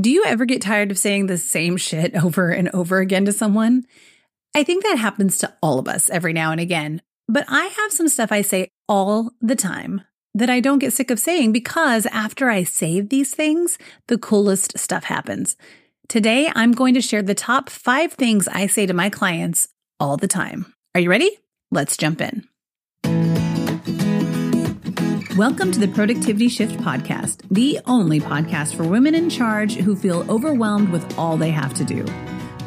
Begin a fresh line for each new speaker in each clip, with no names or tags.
Do you ever get tired of saying the same shit over and over again to someone? I think that happens to all of us every now and again, but I have some stuff I say all the time that I don't get sick of saying because after I say these things, the coolest stuff happens. Today, I'm going to share the top five things I say to my clients all the time. Are you ready? Let's jump in. Welcome to the Productivity Shift Podcast, the only podcast for women in charge who feel overwhelmed with all they have to do.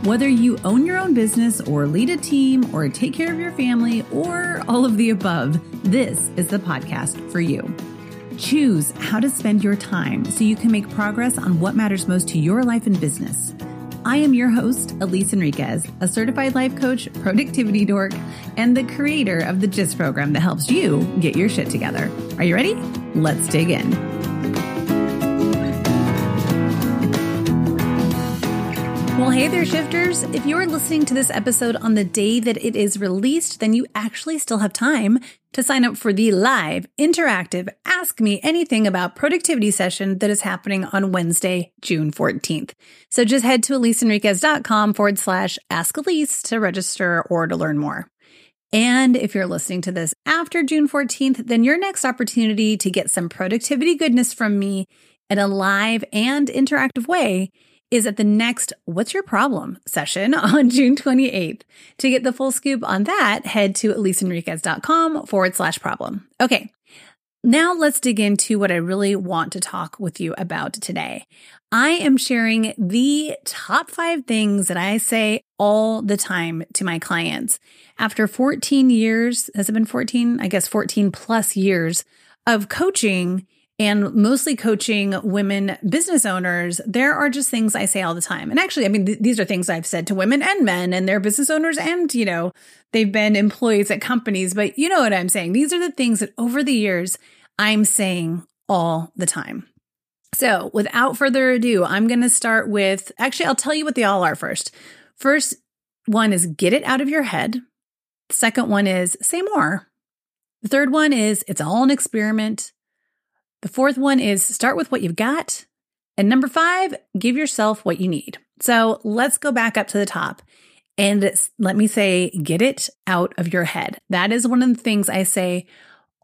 Whether you own your own business or lead a team or take care of your family or all of the above, this is the podcast for you. Choose how to spend your time so you can make progress on what matters most to your life and business. I am your host, Elise Enriquez, a certified life coach, productivity dork, and the creator of the GIST program that helps you get your shit together. Are you ready? Let's dig in. Well, hey there, shifters. If you're listening to this episode on the day that it is released, then you actually still have time to sign up for the live, interactive Ask Me Anything About Productivity session that is happening on Wednesday, June 14th. So just head to eliseenriquez.com forward slash ask Elise to register or to learn more. And if you're listening to this after June 14th, then your next opportunity to get some productivity goodness from me in a live and interactive way is at the next What's Your Problem session on June 28th. To get the full scoop on that, head to eliseenriquez.com forward slash problem. Okay. Now let's dig into what I really want to talk with you about today. I am sharing the top five things that I say all the time to my clients. After 14 years, has it been 14? I guess 14 plus years of coaching and mostly coaching women business owners, there are just things I say all the time. And actually, I mean, th- these are things I've said to women and men and they're business owners and, you know, they've been employees at companies, but you know what I'm saying. These are the things that over the years I'm saying all the time. So without further ado, I'm going to start with actually, I'll tell you what they all are first. First one is get it out of your head. Second one is say more. The third one is it's all an experiment. The fourth one is start with what you've got. And number five, give yourself what you need. So let's go back up to the top. And let me say, get it out of your head. That is one of the things I say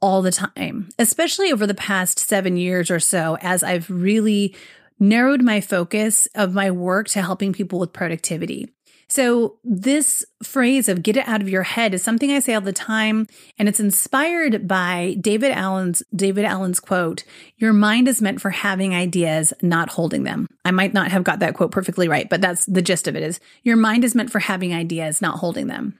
all the time, especially over the past seven years or so, as I've really narrowed my focus of my work to helping people with productivity. So this phrase of get it out of your head is something I say all the time. And it's inspired by David Allen's, David Allen's quote, your mind is meant for having ideas, not holding them. I might not have got that quote perfectly right, but that's the gist of it is your mind is meant for having ideas, not holding them.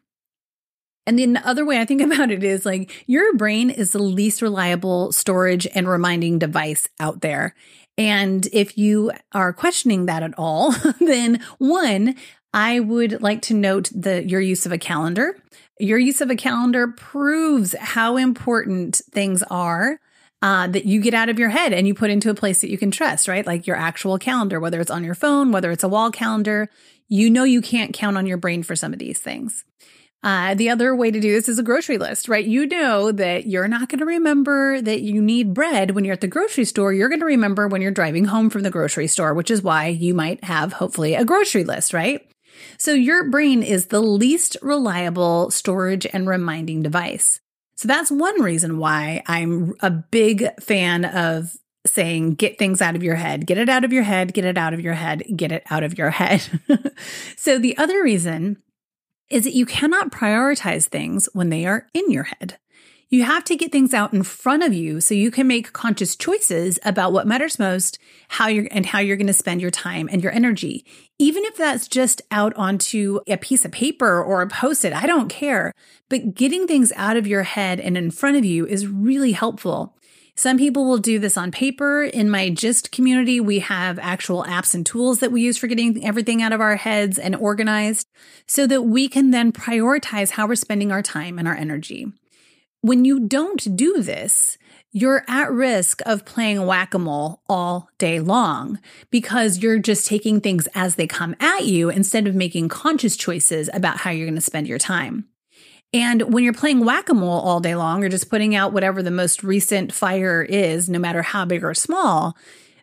And then the other way I think about it is like your brain is the least reliable storage and reminding device out there. And if you are questioning that at all, then one, I would like to note the your use of a calendar. Your use of a calendar proves how important things are uh, that you get out of your head and you put into a place that you can trust, right? Like your actual calendar, whether it's on your phone, whether it's a wall calendar, you know you can't count on your brain for some of these things. Uh, the other way to do this is a grocery list, right? You know that you're not going to remember that you need bread when you're at the grocery store. You're going to remember when you're driving home from the grocery store, which is why you might have hopefully a grocery list, right? So your brain is the least reliable storage and reminding device. So that's one reason why I'm a big fan of saying, get things out of your head, get it out of your head, get it out of your head, get it out of your head. so the other reason is that you cannot prioritize things when they are in your head. You have to get things out in front of you so you can make conscious choices about what matters most, how you're and how you're going to spend your time and your energy. Even if that's just out onto a piece of paper or a post-it, I don't care. But getting things out of your head and in front of you is really helpful. Some people will do this on paper. In my GIST community, we have actual apps and tools that we use for getting everything out of our heads and organized so that we can then prioritize how we're spending our time and our energy. When you don't do this, you're at risk of playing whack a mole all day long because you're just taking things as they come at you instead of making conscious choices about how you're going to spend your time. And when you're playing whack a mole all day long or just putting out whatever the most recent fire is, no matter how big or small,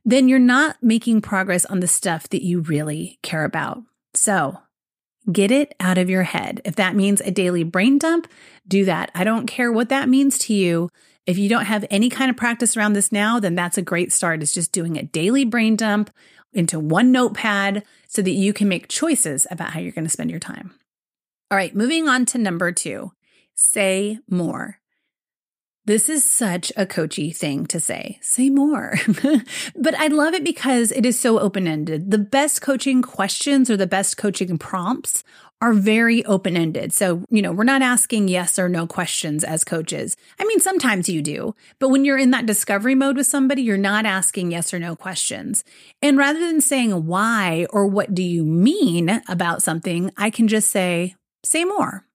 then you're not making progress on the stuff that you really care about. So get it out of your head. If that means a daily brain dump, do that. I don't care what that means to you. If you don't have any kind of practice around this now, then that's a great start. It's just doing a daily brain dump into one notepad so that you can make choices about how you're going to spend your time. All right, moving on to number two say more. This is such a coachy thing to say. Say more. but I love it because it is so open ended. The best coaching questions or the best coaching prompts are very open ended. So, you know, we're not asking yes or no questions as coaches. I mean, sometimes you do, but when you're in that discovery mode with somebody, you're not asking yes or no questions. And rather than saying why or what do you mean about something, I can just say, say more.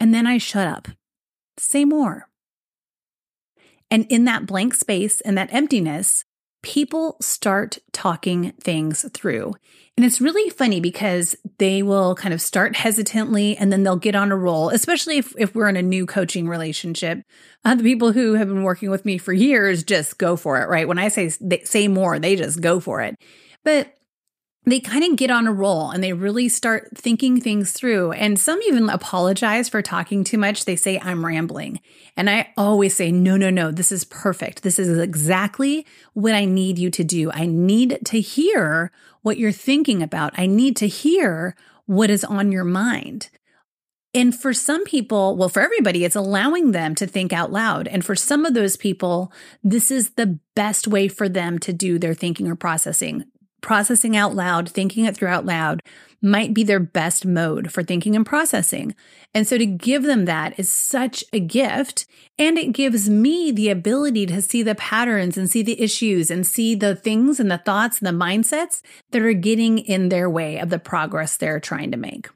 And then I shut up. Say more. And in that blank space and that emptiness, people start talking things through. And it's really funny because they will kind of start hesitantly and then they'll get on a roll, especially if, if we're in a new coaching relationship. Uh, the people who have been working with me for years just go for it, right? When I say say more, they just go for it. But they kind of get on a roll and they really start thinking things through. And some even apologize for talking too much. They say, I'm rambling. And I always say, no, no, no, this is perfect. This is exactly what I need you to do. I need to hear what you're thinking about. I need to hear what is on your mind. And for some people, well, for everybody, it's allowing them to think out loud. And for some of those people, this is the best way for them to do their thinking or processing processing out loud, thinking it through out loud might be their best mode for thinking and processing. And so to give them that is such a gift. And it gives me the ability to see the patterns and see the issues and see the things and the thoughts and the mindsets that are getting in their way of the progress they're trying to make.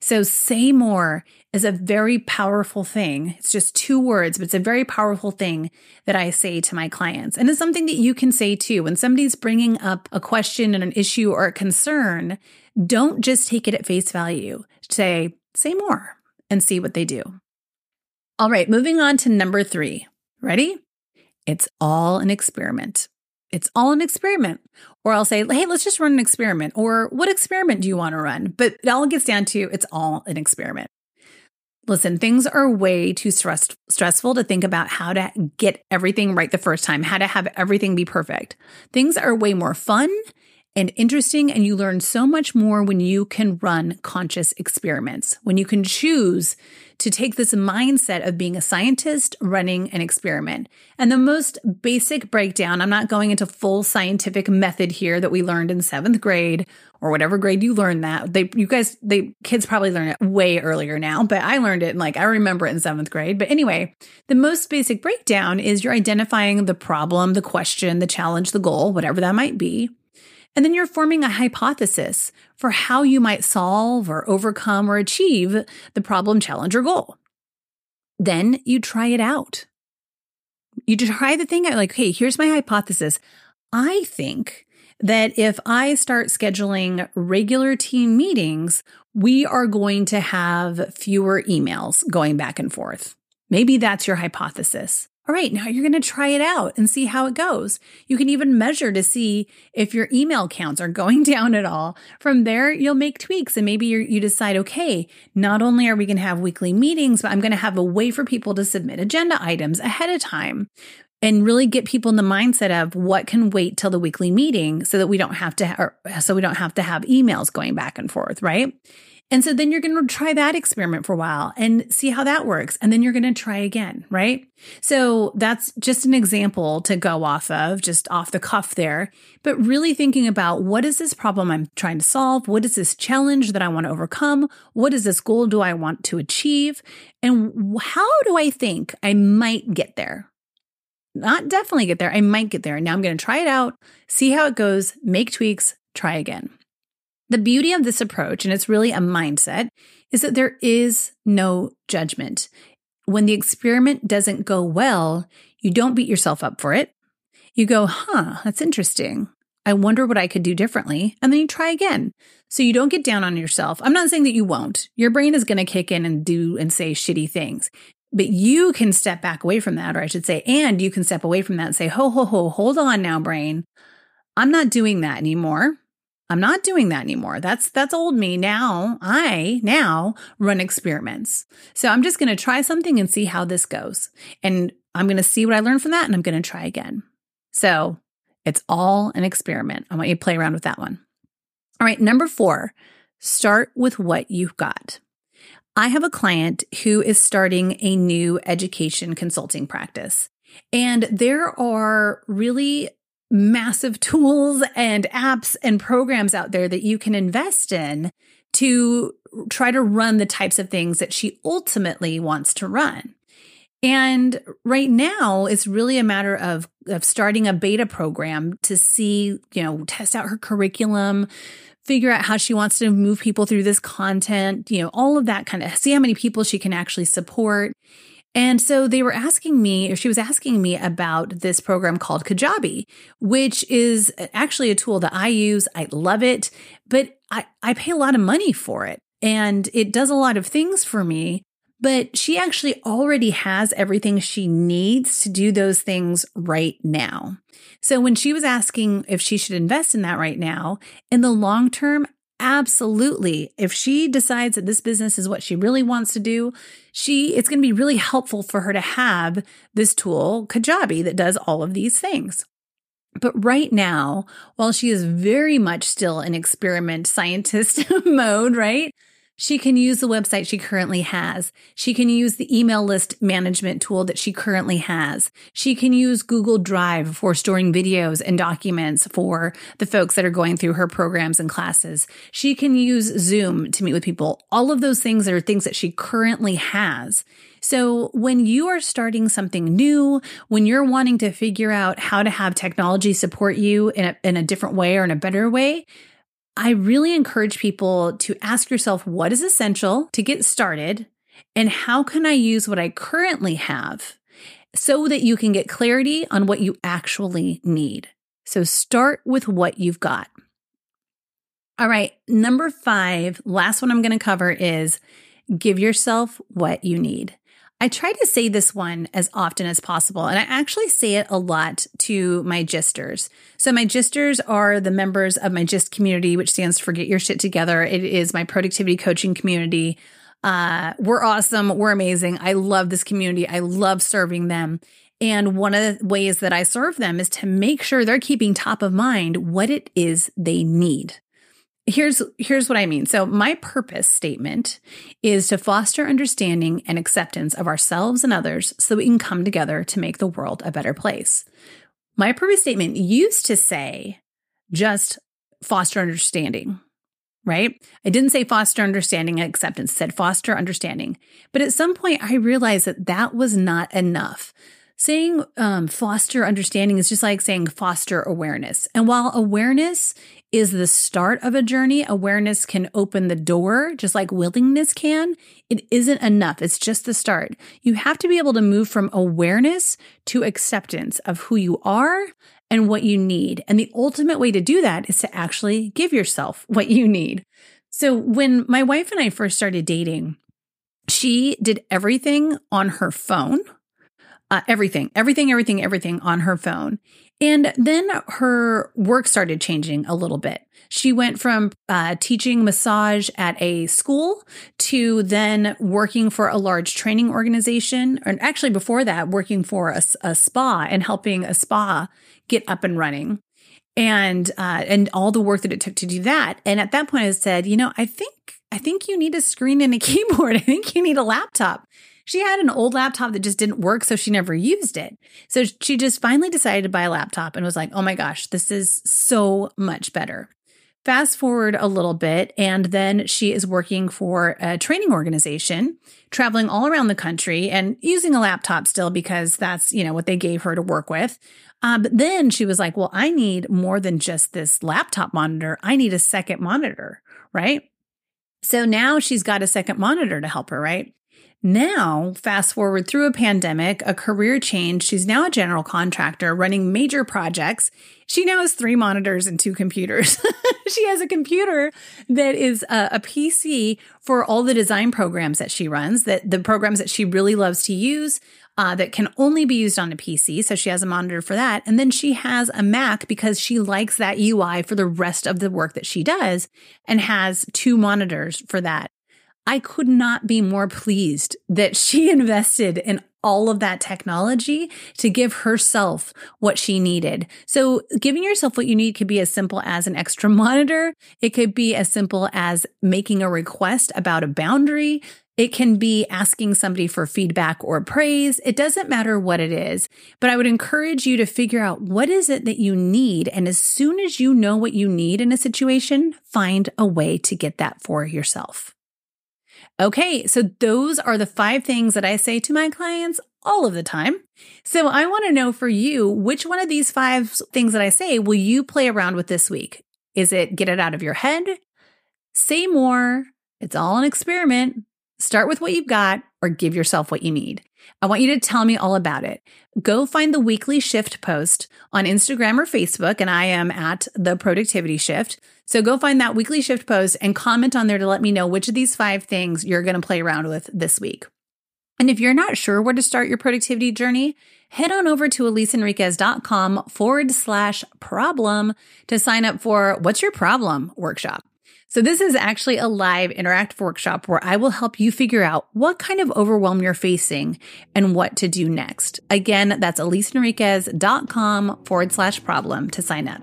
So say more is a very powerful thing. It's just two words, but it's a very powerful thing that I say to my clients. And it's something that you can say too. When somebody's bringing up a question and an issue or a concern, don't just take it at face value. Say, say more and see what they do. All right, moving on to number three. Ready? It's all an experiment. It's all an experiment. Or I'll say, hey, let's just run an experiment. Or what experiment do you want to run? But it all gets down to it's all an experiment. Listen, things are way too stress- stressful to think about how to get everything right the first time, how to have everything be perfect. Things are way more fun and interesting, and you learn so much more when you can run conscious experiments, when you can choose to take this mindset of being a scientist running an experiment. And the most basic breakdown, I'm not going into full scientific method here that we learned in seventh grade or whatever grade you learned that. They, you guys, they kids probably learn it way earlier now, but I learned it in like, I remember it in seventh grade. But anyway, the most basic breakdown is you're identifying the problem, the question, the challenge, the goal, whatever that might be. And then you're forming a hypothesis for how you might solve or overcome or achieve the problem, challenge, or goal. Then you try it out. You try the thing out like, hey, here's my hypothesis. I think that if I start scheduling regular team meetings, we are going to have fewer emails going back and forth. Maybe that's your hypothesis. All right, now you're going to try it out and see how it goes. You can even measure to see if your email counts are going down at all. From there, you'll make tweaks and maybe you decide, okay, not only are we going to have weekly meetings, but I'm going to have a way for people to submit agenda items ahead of time and really get people in the mindset of what can wait till the weekly meeting so that we don't have to, so we don't have to have emails going back and forth, right? And so then you're going to try that experiment for a while and see how that works. And then you're going to try again, right? So that's just an example to go off of, just off the cuff there. But really thinking about what is this problem I'm trying to solve? What is this challenge that I want to overcome? What is this goal do I want to achieve? And how do I think I might get there? Not definitely get there. I might get there. Now I'm going to try it out, see how it goes, make tweaks, try again. The beauty of this approach, and it's really a mindset, is that there is no judgment. When the experiment doesn't go well, you don't beat yourself up for it. You go, huh, that's interesting. I wonder what I could do differently. And then you try again. So you don't get down on yourself. I'm not saying that you won't. Your brain is going to kick in and do and say shitty things. But you can step back away from that, or I should say, and you can step away from that and say, ho, ho, ho, hold on now, brain. I'm not doing that anymore. I'm not doing that anymore. That's that's old me. Now I now run experiments. So I'm just going to try something and see how this goes. And I'm going to see what I learn from that and I'm going to try again. So it's all an experiment. I want you to play around with that one. All right, number 4, start with what you've got. I have a client who is starting a new education consulting practice. And there are really massive tools and apps and programs out there that you can invest in to try to run the types of things that she ultimately wants to run. And right now, it's really a matter of, of starting a beta program to see, you know, test out her curriculum, figure out how she wants to move people through this content, you know, all of that kind of see how many people she can actually support. And so they were asking me, or she was asking me about this program called Kajabi, which is actually a tool that I use. I love it, but I, I pay a lot of money for it and it does a lot of things for me. But she actually already has everything she needs to do those things right now. So when she was asking if she should invest in that right now, in the long term, Absolutely. If she decides that this business is what she really wants to do, she it's going to be really helpful for her to have this tool, Kajabi, that does all of these things. But right now, while she is very much still in experiment scientist mode, right? She can use the website she currently has. She can use the email list management tool that she currently has. She can use Google Drive for storing videos and documents for the folks that are going through her programs and classes. She can use Zoom to meet with people. All of those things are things that she currently has. So when you are starting something new, when you're wanting to figure out how to have technology support you in a, in a different way or in a better way, I really encourage people to ask yourself what is essential to get started and how can I use what I currently have so that you can get clarity on what you actually need. So start with what you've got. All right, number five, last one I'm going to cover is give yourself what you need. I try to say this one as often as possible, and I actually say it a lot to my gisters. So, my gisters are the members of my gist community, which stands for Get Your Shit Together. It is my productivity coaching community. Uh, we're awesome. We're amazing. I love this community. I love serving them. And one of the ways that I serve them is to make sure they're keeping top of mind what it is they need here's here's what I mean. So my purpose statement is to foster understanding and acceptance of ourselves and others so we can come together to make the world a better place. My purpose statement used to say just foster understanding, right? I didn't say foster understanding and acceptance, said foster understanding. But at some point I realized that that was not enough. Saying um, foster understanding is just like saying foster awareness. And while awareness is the start of a journey. Awareness can open the door, just like willingness can. It isn't enough. It's just the start. You have to be able to move from awareness to acceptance of who you are and what you need. And the ultimate way to do that is to actually give yourself what you need. So when my wife and I first started dating, she did everything on her phone. Uh, everything, everything, everything, everything on her phone. And then her work started changing a little bit. She went from uh, teaching massage at a school to then working for a large training organization, or actually before that, working for a, a spa and helping a spa get up and running, and uh, and all the work that it took to do that. And at that point, I said, you know, I think I think you need a screen and a keyboard. I think you need a laptop. She had an old laptop that just didn't work, so she never used it. So she just finally decided to buy a laptop and was like, oh my gosh, this is so much better. Fast forward a little bit, and then she is working for a training organization, traveling all around the country and using a laptop still because that's, you know, what they gave her to work with. Uh, but then she was like, well, I need more than just this laptop monitor. I need a second monitor, right? So now she's got a second monitor to help her, right? Now, fast forward through a pandemic, a career change. She's now a general contractor running major projects. She now has three monitors and two computers. she has a computer that is a, a, PC for all the design programs that she runs, that the programs that she really loves to use. Uh, that can only be used on a PC. So she has a monitor for that. And then she has a Mac because she likes that UI for the rest of the work that she does and has two monitors for that. I could not be more pleased that she invested in all of that technology to give herself what she needed. So giving yourself what you need could be as simple as an extra monitor. It could be as simple as making a request about a boundary. It can be asking somebody for feedback or praise. It doesn't matter what it is, but I would encourage you to figure out what is it that you need. And as soon as you know what you need in a situation, find a way to get that for yourself. Okay, so those are the five things that I say to my clients all of the time. So I want to know for you, which one of these five things that I say will you play around with this week? Is it get it out of your head? Say more. It's all an experiment. Start with what you've got or give yourself what you need. I want you to tell me all about it. Go find the weekly shift post on Instagram or Facebook, and I am at the productivity shift. So go find that weekly shift post and comment on there to let me know which of these five things you're going to play around with this week. And if you're not sure where to start your productivity journey, head on over to eliseenriquez.com forward slash problem to sign up for What's Your Problem workshop. So this is actually a live interactive workshop where I will help you figure out what kind of overwhelm you're facing and what to do next. Again, that's eliseenriquez.com forward slash problem to sign up.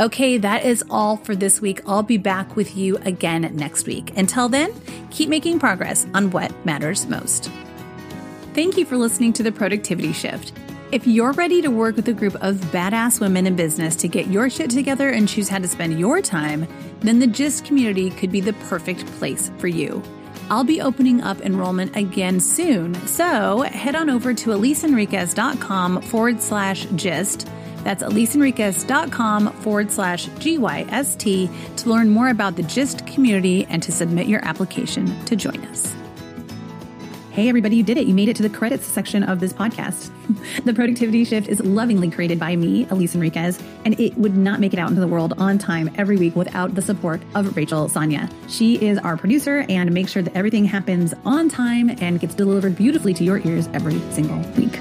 Okay, that is all for this week. I'll be back with you again next week. Until then, keep making progress on what matters most. Thank you for listening to the Productivity Shift. If you're ready to work with a group of badass women in business to get your shit together and choose how to spend your time, then the GIST community could be the perfect place for you. I'll be opening up enrollment again soon, so head on over to eliseenriquez.com forward slash GIST. That's eliseenriquez.com forward slash GYST to learn more about the GIST community and to submit your application to join us. Hey, everybody, you did it. You made it to the credits section of this podcast. the Productivity Shift is lovingly created by me, Elise Enriquez, and it would not make it out into the world on time every week without the support of Rachel Sanya. She is our producer and makes sure that everything happens on time and gets delivered beautifully to your ears every single week.